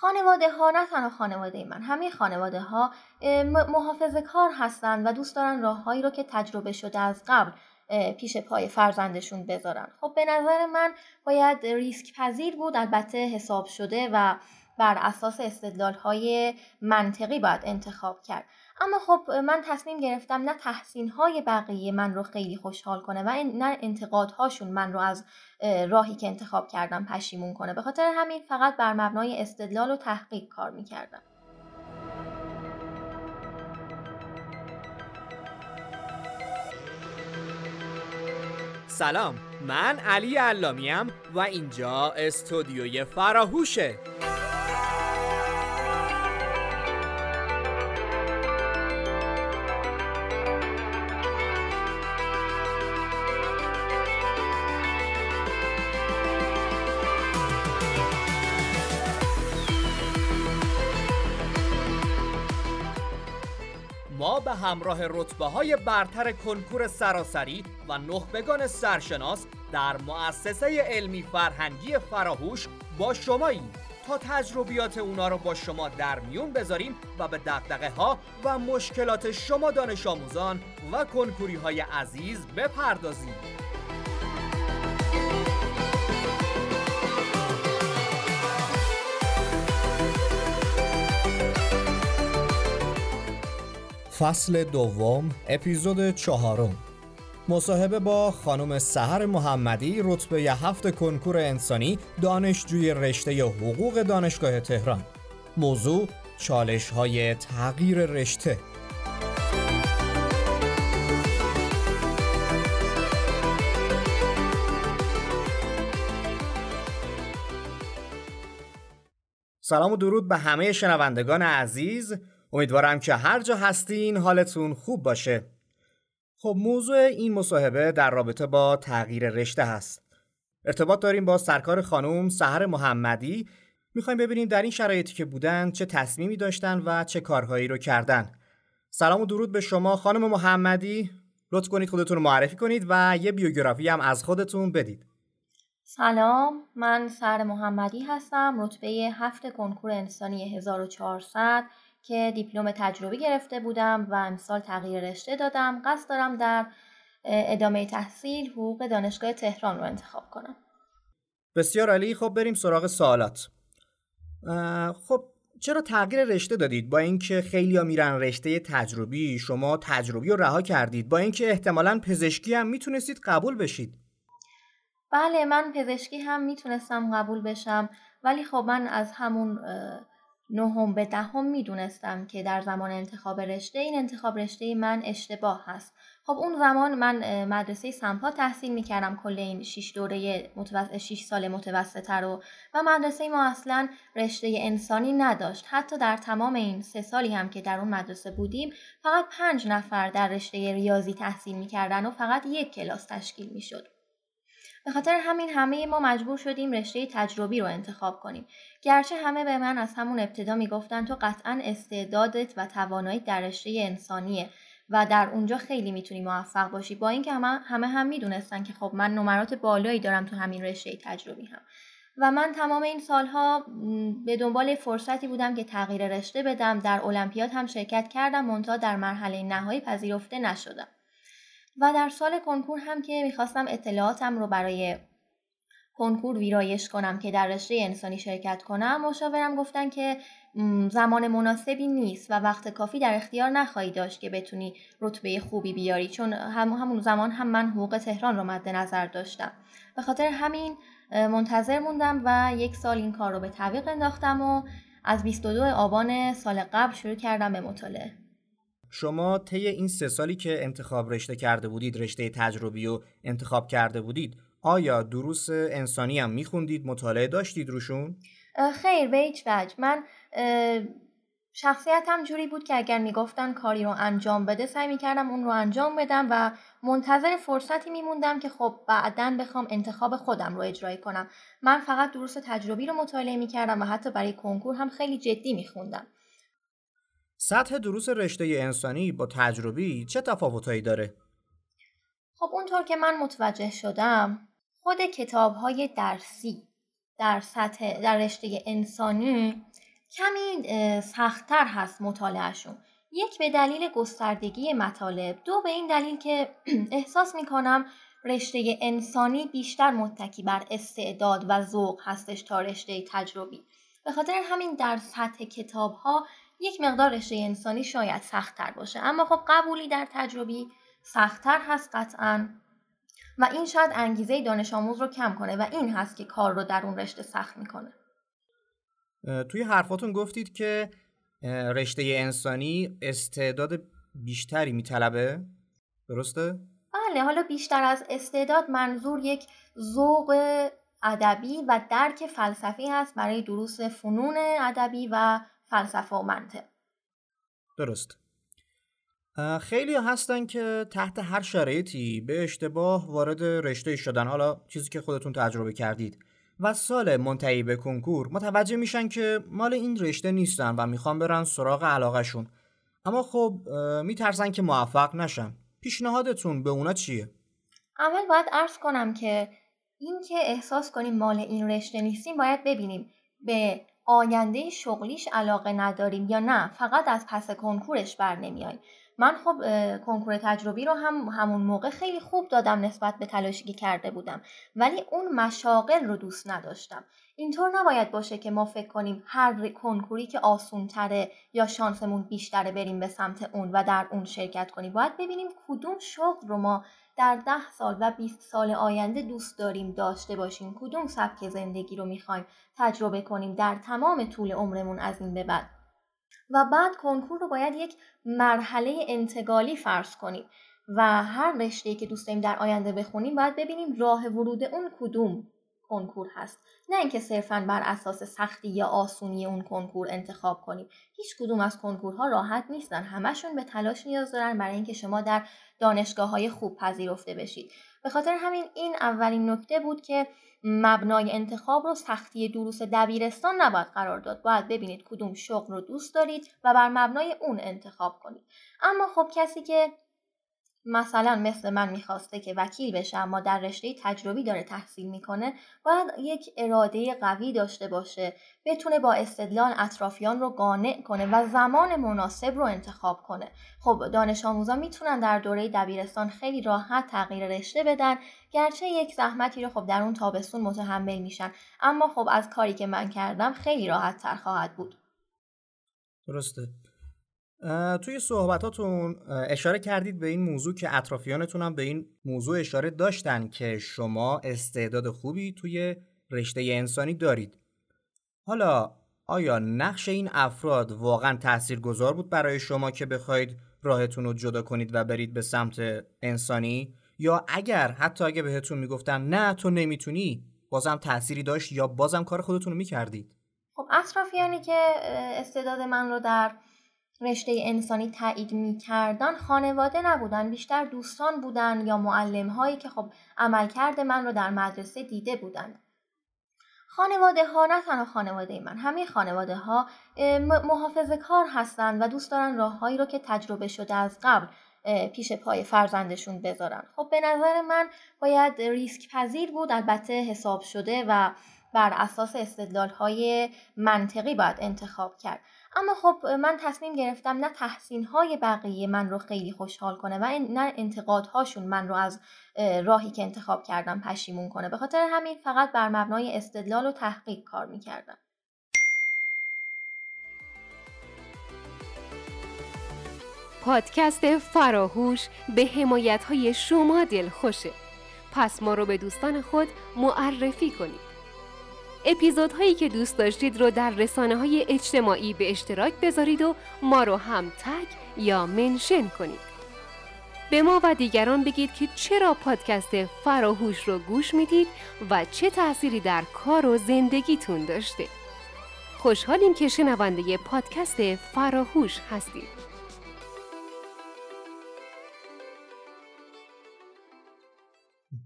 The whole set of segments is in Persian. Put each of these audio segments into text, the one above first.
خانواده ها نه تنها خانواده من همه خانواده ها محافظ کار هستند و دوست دارن راههایی رو که تجربه شده از قبل پیش پای فرزندشون بذارن. خب به نظر من باید ریسک پذیر بود البته حساب شده و بر اساس استدلال های منطقی باید انتخاب کرد. اما خب من تصمیم گرفتم نه تحسین های بقیه من رو خیلی خوشحال کنه و نه انتقادهاشون من رو از راهی که انتخاب کردم پشیمون کنه. به خاطر همین فقط بر مبنای استدلال و تحقیق کار می‌کردم. سلام من علی علامیم و اینجا استودیوی فراهوشه. همراه رتبه های برتر کنکور سراسری و نخبگان سرشناس در مؤسسه علمی فرهنگی فراهوش با شماییم تا تجربیات اونا رو با شما در میون بذاریم و به دقدقه ها و مشکلات شما دانش آموزان و کنکوری های عزیز بپردازیم. فصل دوم اپیزود چهارم. مصاحبه با خانم سهر محمدی رتبه هفت کنکور انسانی دانشجوی رشته حقوق دانشگاه تهران. موضوع چالش های تغییر رشته. سلام و درود به همه شنوندگان عزیز. امیدوارم که هر جا هستین حالتون خوب باشه. خب موضوع این مصاحبه در رابطه با تغییر رشته هست. ارتباط داریم با سرکار خانم سهر محمدی. می‌خوایم ببینیم در این شرایطی که بودن چه تصمیمی داشتن و چه کارهایی رو کردن. سلام و درود به شما خانم محمدی. لطف کنید خودتون رو معرفی کنید و یه بیوگرافی هم از خودتون بدید. سلام من سهر محمدی هستم رتبه هفت کنکور انسانی 1400 که دیپلم تجربی گرفته بودم و امسال تغییر رشته دادم قصد دارم در ادامه تحصیل حقوق دانشگاه تهران رو انتخاب کنم. بسیار عالی. خب بریم سراغ سوالات. خب چرا تغییر رشته دادید؟ با اینکه خیلی ها میرن رشته تجربی شما تجربی رو رها کردید. با اینکه احتمالا پزشکی هم می‌تونستید قبول بشید. بله من پزشکی هم می‌تونستم قبول بشم ولی خب من از همون نهم به دهم می‌دونستم که در زمان انتخاب رشته این انتخاب رشته من اشتباه هست. خب اون زمان من مدرسه سمپا تحصیل می‌کردم کل این 6 دوره متوسط 6 سال متوسطه رو. و مدرسه ما اصلا رشته انسانی نداشت. حتی در تمام این سه سالی هم که در اون مدرسه بودیم فقط پنج نفر در رشته ریاضی تحصیل می‌کردن و فقط یک کلاس تشکیل می‌شد. به خاطر همین همه ما مجبور شدیم رشته تجربی رو انتخاب کنیم. گرچه همه به من از همون ابتدا می‌گفتن تو قطعا استعدادت و توانایی در رشته انسانیه و در اونجا خیلی می‌تونی موفق باشی. با اینکه همه همه هم می‌دونستن که خب من نمرات بالایی دارم تو همین رشته تجربی هم. و من تمام این سالها به دنبال فرصتی بودم که تغییر رشته بدم در المپیاد هم شرکت کردم منتها در مرحله نهایی پذیرفته نشدم. و در سال کنکور هم که می‌خواستم اطلاعاتم رو برای کنکور ویرایش کنم که در رشته انسانی شرکت کنم مشاورم گفتن که زمان مناسبی نیست و وقت کافی در اختیار نخواهی داشت که بتونی رتبه خوبی بیاری چون هم همون زمان هم من حقوق تهران رو مد نظر داشتم. به خاطر همین منتظر موندم و یک سال این کار رو به تعویق انداختم و از 22 آبان سال قبل شروع کردم به مطالعه. شما طی این سه سالی که انتخاب رشته کرده بودید رشته تجربی و انتخاب کرده بودید آیا دروس انسانی هم میخوندید مطالعه داشتید روشون؟ خیر به هیچ وجه. من شخصیتم جوری بود که اگر می‌گفتن کاری رو انجام بده سعی می‌کردم اون رو انجام بدم و منتظر فرصتی میموندم که خب بعدا بخوام انتخاب خودم رو اجرایی کنم. من فقط دروس تجربی رو مطالعه می‌کردم و حتی برای کنکور هم خیلی جدی میخوندم. سطح دروس رشته انسانی با تجربی چه تفاوتهایی داره؟ خب اونطور که من متوجه شدم خود کتاب های درسی در سطح در رشته انسانی کمی سختتر هست مطالعهشون یک به دلیل گستردگی مطالب دو به این دلیل که احساس می‌کنم رشته انسانی بیشتر متکی بر استعداد و ذوق هستش تا رشته تجربی به خاطر همین در سطح کتاب ها یک مقدار رشته انسانی شاید سختتر باشه اما خب قبولی در تجربی سختتر هست قطعا. و این شاید انگیزه دانش آموز رو کم کنه و این هست که کار رو در اون رشته سخت می‌کنه. توی حرفاتون گفتید که رشته انسانی استعداد بیشتری میطلبه. درسته؟ بله حالا بیشتر از استعداد منظور یک ذوق ادبی و درک فلسفی هست برای دروس فنون ادبی و فلسفه و منطق. درست. خیلی هستن که تحت هر شرایطی به اشتباه وارد رشته شدن. حالا چیزی که خودتون تجربه کردید. و سال منتهی به کنکور متوجه میشن که مال این رشته نیستن و می‌خوان برن سراغ علاقهشون. اما خب میترسن که موفق نشن. پیشنهادتون به اونا چیه؟ اول باید عرض کنم که این که احساس کنیم مال این رشته نیستیم باید ببینیم. به آینده شغلیش علاقه نداریم یا نه فقط از پس کنکورش بر نمیاییم من خب کنکور تجربی رو هم همون موقع خیلی خوب دادم نسبت به تلاشی که کرده بودم ولی اون مشاغل رو دوست نداشتم. اینطور نباید باشه که ما فکر کنیم هر کنکوری که آسون تره یا شانسمون بیشتره بریم به سمت اون و در اون شرکت کنیم. باید ببینیم کدوم شغل رو ما در ده سال و 20 سال آینده دوست داریم داشته باشیم. کدوم سبک زندگی رو می‌خوایم تجربه کنیم در تمام طول عمرمون از این به بعد. و بعد کنکور رو باید یک مرحله انتقالی فرض کنیم و هر رشته که دوست داریم در آینده بخونیم باید ببینیم راه ورود اون کدوم. کنکور هست. نه اینکه صرفا بر اساس سختی یا آسونی اون کنکور انتخاب کنیم. هیچ کدوم از کنکورها راحت نیستن. همشون به تلاش نیاز دارن برای اینکه شما در دانشگاه های خوب پذیرفته بشید. به خاطر همین این اولین نکته بود که مبنای انتخاب رو سختی دروس دبیرستان نباید قرار داد. باید ببینید کدوم شغل رو دوست دارید و بر مبنای اون انتخاب کنید. اما خب کسی که مثلا مثل من می‌خواسته که وکیل بشه اما در رشته تجربی داره تحصیل می‌کنه باید یک اراده قوی داشته باشه بتونه با استدلال اطرافیان رو قانع کنه و زمان مناسب رو انتخاب کنه. خب دانش آموزان می‌تونن در دوره دبیرستان خیلی راحت تغییر رشته بدن گرچه یک زحمتی رو خب در اون تابستون متحمل میشن. اما خب از کاری که من کردم خیلی راحت تر خواهد بود. درسته. توی صحبتاتون اشاره کردید به این موضوع که اطرافیانتون هم به این موضوع اشاره داشتن که شما استعداد خوبی توی رشته انسانی دارید. حالا آیا نقش این افراد واقعا گذار بود برای شما که بخواید راهتون رو جدا کنید و برید به سمت انسانی یا اگر حتی اگه بهتون می‌گفتن نه تو نمی‌تونی بازم تأثیری داشت یا بازم کار خودتون رو می‌کردید خب اطرافیانی که استعداد من رو در رشته انسانی تایید می‌کردن خانواده نبودن بیشتر دوستان بودن یا معلم هایی که خب عملکرد من رو در مدرسه دیده بودن خانواده ها نه تنها خانواده من همه خانواده ها محافظه کار هستند و دوست دارن راههایی رو که تجربه شده از قبل پیش پای فرزندشون بذارن. خب به نظر من باید ریسک پذیر بود البته حساب شده و بر اساس استدلال های منطقی باید انتخاب کرد. اما خب من تصمیم گرفتم نه تحسین های بقیه من رو خیلی خوشحال کنه و نه انتقادهاشون من رو از راهی که انتخاب کردم پشیمون کنه. به خاطر همین فقط بر مبنای استدلال و تحقیق کار می‌کردم. پادکست فراهوش به حمایت های شما دل خوشه پس ما رو به دوستان خود معرفی کنید. اپیزودهایی که دوست داشتید رو در رسانه های اجتماعی به اشتراک بذارید و ما رو هم تگ یا منشن کنید. به ما و دیگران بگید که چرا پادکست فراهوش رو گوش می‌دید و چه تأثیری در کار و زندگیتون داشته. خوشحالیم که شنونده پادکست فراهوش هستید.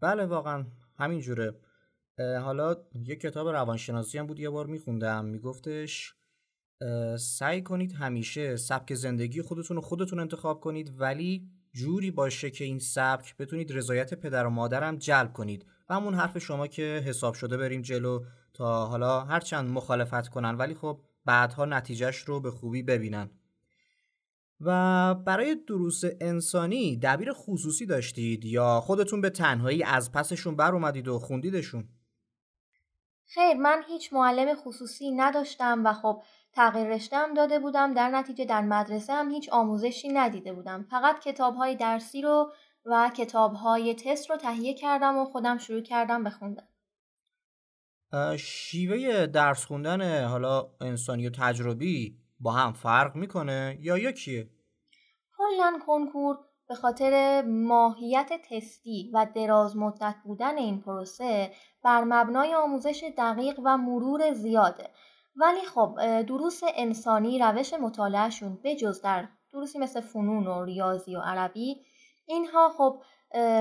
بله واقعا همین جوره حالا یه کتاب روانشناسی هم بود یه بار میخوندم. میگفتش سعی کنید همیشه سبک زندگی خودتون رو خودتون انتخاب کنید ولی جوری باشه که این سبک بتونید رضایت پدر و مادرم جلب کنید. و همون حرف شما که حساب شده بریم جلو تا حالا هرچند مخالفت کنن ولی خب بعدها نتیجهش رو به خوبی ببینن. و برای دروس انسانی دبیر خصوصی داشتید یا خودتون به تنهایی از پسشون بر اومدید و خوندیدشون؟ خیر من هیچ معلم خصوصی نداشتم و خب تغییر رشتم داده بودم. در نتیجه در مدرسه هم هیچ آموزشی ندیده بودم. فقط کتاب های درسی رو و کتاب های تست رو تهیه کردم و خودم شروع کردم بخوندم شیوه درس خوندن حالا انسانی و تجربی با هم فرق می‌کنه یا یکیه؟ کلا کنکور به خاطر ماهیت تستی و دراز مدت بودن این پروسه بر مبنای آموزش دقیق و مرور زیاده. ولی خب دروس انسانی روش مطالعهشون بجز در دروسی مثل فنون و ریاضی و عربی اینها خب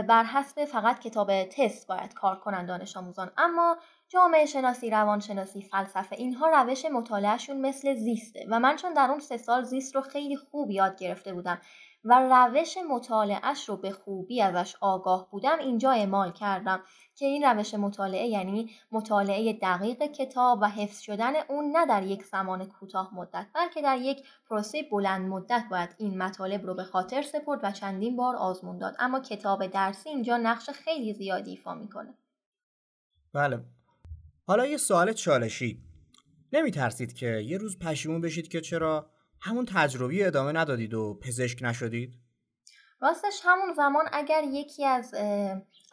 بر حسب فقط کتاب تست باید کار کنند دانش آموزان. اما جامعه شناسی روانشناسی فلسفه اینها روش مطالعهشون مثل زیسته. و من چون در اون سه سال زیست رو خیلی خوب یاد گرفته بودم. و روش مطالعهش رو به خوبی ازش آگاه بودم اینجا اعمال کردم که این روش مطالعه یعنی مطالعه دقیق کتاب و حفظ شدن اون نه در یک زمان کوتاه مدت بلکه در یک پروسه بلند مدت باید این مطالب رو به خاطر سپرد و چندین بار آزمون داد. اما کتاب درسی اینجا نقش خیلی زیادی ایفا می‌کنه. بله. حالا یه سوال چالشی. نمی ترسید که یه روز پشیمون بشید که چرا همون تجربی ادامه ندادید و پزشک نشدید؟ راستش همون زمان اگر یکی از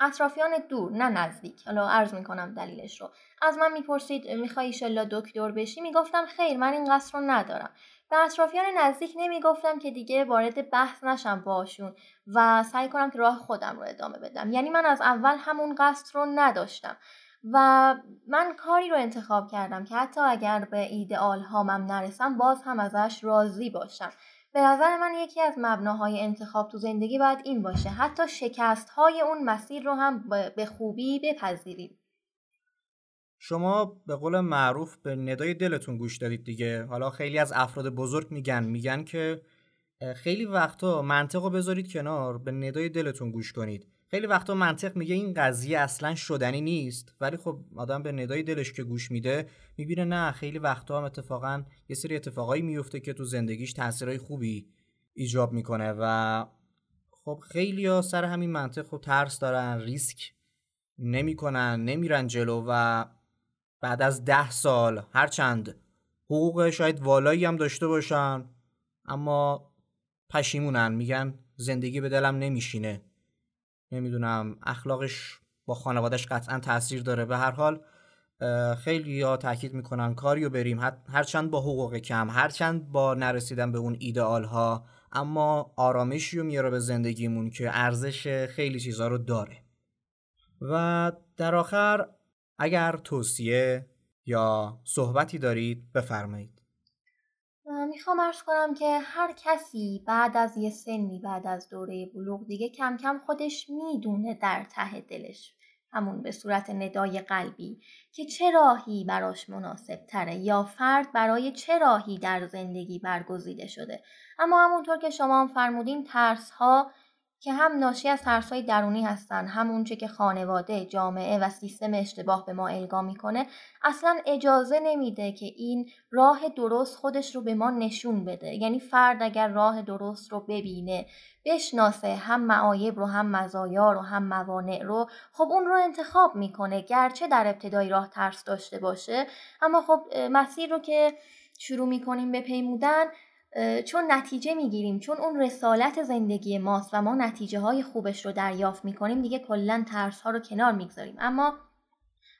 اطرافیان دور نه نزدیک حالا عرض می‌کنم دلیلش رو از من می‌پرسید می‌خوای ایشالله دکتر بشی؟ می‌گفتم خیر من این قصر رو ندارم. به اطرافیان نزدیک نمی‌گفتم که دیگه وارد بحث نشم باشون و سعی کنم که راه خودم رو ادامه بدم. یعنی من از اول همون قصد رو نداشتم. و من کاری رو انتخاب کردم که حتی اگر به ایدئال هامم نرسم باز هم ازش راضی باشم. به نظر من یکی از مبناهای انتخاب تو زندگی باید این باشه. حتی شکست های اون مسیر رو هم به خوبی بپذیرید شما به قول معروف به ندای دلتون گوش دادید دیگه. حالا خیلی از افراد بزرگ میگن. میگن که خیلی وقتا منطق رو بذارید کنار به ندای دلتون گوش کنید. خیلی وقتا منطق میگه این قضیه اصلا شدنی نیست. ولی خب آدم به ندای دلش که گوش میده می‌بینه نه خیلی وقتا هم اتفاقا یه سری اتفاقایی میفته که تو زندگیش تاثیرهای خوبی ایجاب می‌کنه و خب خیلی ها سر همین منطق خب ترس دارن ریسک نمی‌کنن نمیرن جلو و بعد از ده سال هرچند حقوق شاید والایی هم داشته باشن اما پشیمونن میگن زندگی به دلم نمیشینه. نمی‌دونم اخلاقش با خانوادش قطعا تاثیر داره. به هر حال خیلی یا تاکید می‌کنن کاریو بریم. هرچند با حقوق کم هرچند با نرسیدن به اون ایدئال ها اما آرامشی رو میاره به زندگیمون که ارزش خیلی چیزها رو داره. و در آخر اگر توصیه یا صحبتی دارید بفرمایید. می‌خوام ارز کنم که هر کسی بعد از یه سنی بعد از دوره بلوغ دیگه کم کم خودش می‌دونه در ته دلش همون به صورت ندای قلبی که چه راهی براش مناسب تره یا فرد برای چه راهی در زندگی برگزیده شده. اما همونطور که شما هم فرمودین ترس ها که هم ناشی از ترسهای درونی هستن همونچه که خانواده جامعه و سیستم اشتباه به ما الگا می‌کنه اصلا اجازه نمیده که این راه درست خودش رو به ما نشون بده. یعنی فرد اگر راه درست رو ببینه بشناسه هم معایب رو هم مزایا رو هم موانع رو خب اون رو انتخاب می‌کنه گرچه در ابتدای راه ترس داشته باشه. اما خب مسیر رو که شروع می‌کنیم به پیمودن چون نتیجه می‌گیریم چون اون رسالت زندگی ماست و ما نتیجه های خوبش رو دریافت می‌کنیم دیگه کلا ترس ها رو کنار می‌گذاریم. اما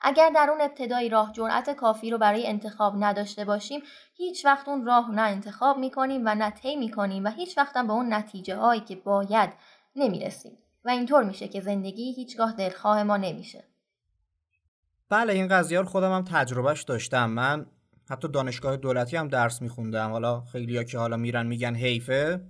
اگر در اون ابتدای راه جرأت کافی رو برای انتخاب نداشته باشیم هیچ وقت اون راه نه انتخاب می‌کنیم و نه طی می‌کنیم و هیچ وقت هم به اون نتیجه هایی که باید نمی‌رسیم. و اینطور میشه که زندگی هیچگاه دلخواه ما نمیشه. بله این قضیه رو خودم هم تجربهش داشتم. من حتی دانشگاه دولتی هم درس میخوندم. حالا خیلیا که حالا میرن میگن حیفه.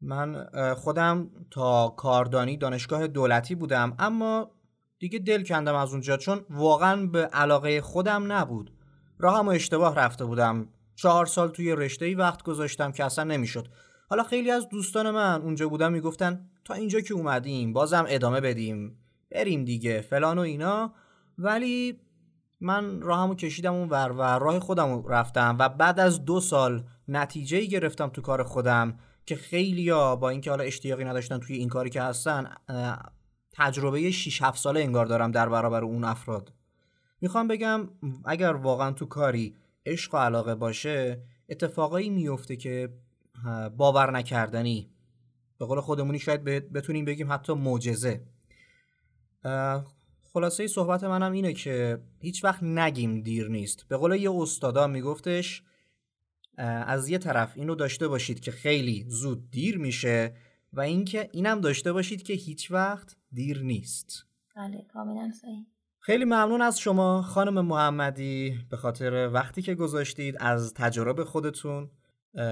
من خودم تا کاردانی دانشگاه دولتی بودم. اما دیگه دل کندم از اونجا چون واقعا به علاقه خودم نبود. راهم و اشتباه رفته بودم. چهار سال توی رشته ای وقت گذاشتم که اصلا نمی‌شد. حالا خیلی از دوستان من اونجا بودن می‌گفتن تا اینجا که اومدیم بازم ادامه بدیم. بریم دیگه فلان و اینا. ولی من راهمو کشیدم اون ور و راه خودم رفتم و بعد از دو سال نتیجه گرفتم تو کار خودم که خیلی ها با اینکه حالا اشتیاقی نداشتن توی این کاری که هستن تجربه 6 7 ساله انگار دارم در برابر اون افراد. می‌خوام بگم اگر واقعا تو کاری عشق و علاقه باشه اتفاقایی میفته که باور نکردنی. به قول خودمونی شاید بتونیم بگیم حتی معجزه. خلاصه صحبت منم اینه که هیچ وقت نگیم دیر نیست. به قول یه استادا میگفتش از یه طرف اینو داشته باشید که خیلی زود دیر میشه و اینکه اینم داشته باشید که هیچ وقت دیر نیست. بله کاملا صحیح. خیلی ممنون از شما خانم محمدی به خاطر وقتی که گذاشتید از تجربه خودتون.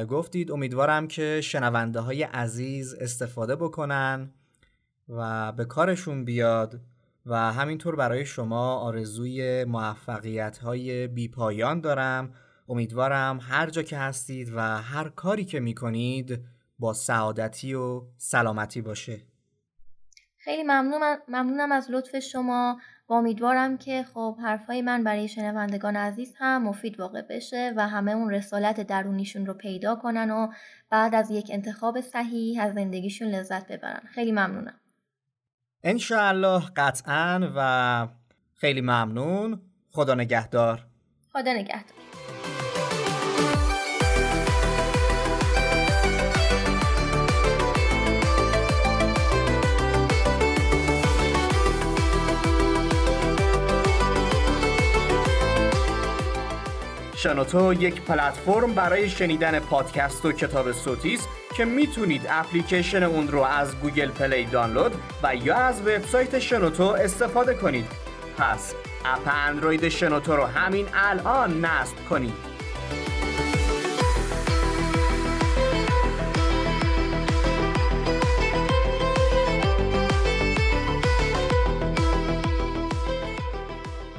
گفتید امیدوارم که شنونده های عزیز استفاده بکنن و به کارشون بیاد. و همینطور برای شما آرزوی موفقیت های بی پایان دارم. امیدوارم هر جا که هستید و هر کاری که می‌کنید با سعادتی و سلامتی باشه. خیلی ممنونم, ممنونم از لطف شما و امیدوارم که خب حرفای من برای شنوندگان عزیز هم مفید واقع بشه و همه اون رسالت درونیشون رو پیدا کنن و بعد از یک انتخاب صحیح از زندگیشون لذت ببرن. خیلی ممنونم. انشاءالله قطعا و خیلی ممنون. خدا نگهدار. خدا نگهدار. شنوتو یک پلتفرم برای شنیدن پادکست و کتاب صوتی است. که می‌تونید اپلیکیشن اون رو از Google Play دانلود و یا از وبسایت شنوتو استفاده کنید. پس اپ اندروید شنوتو رو همین الان نصب کنید.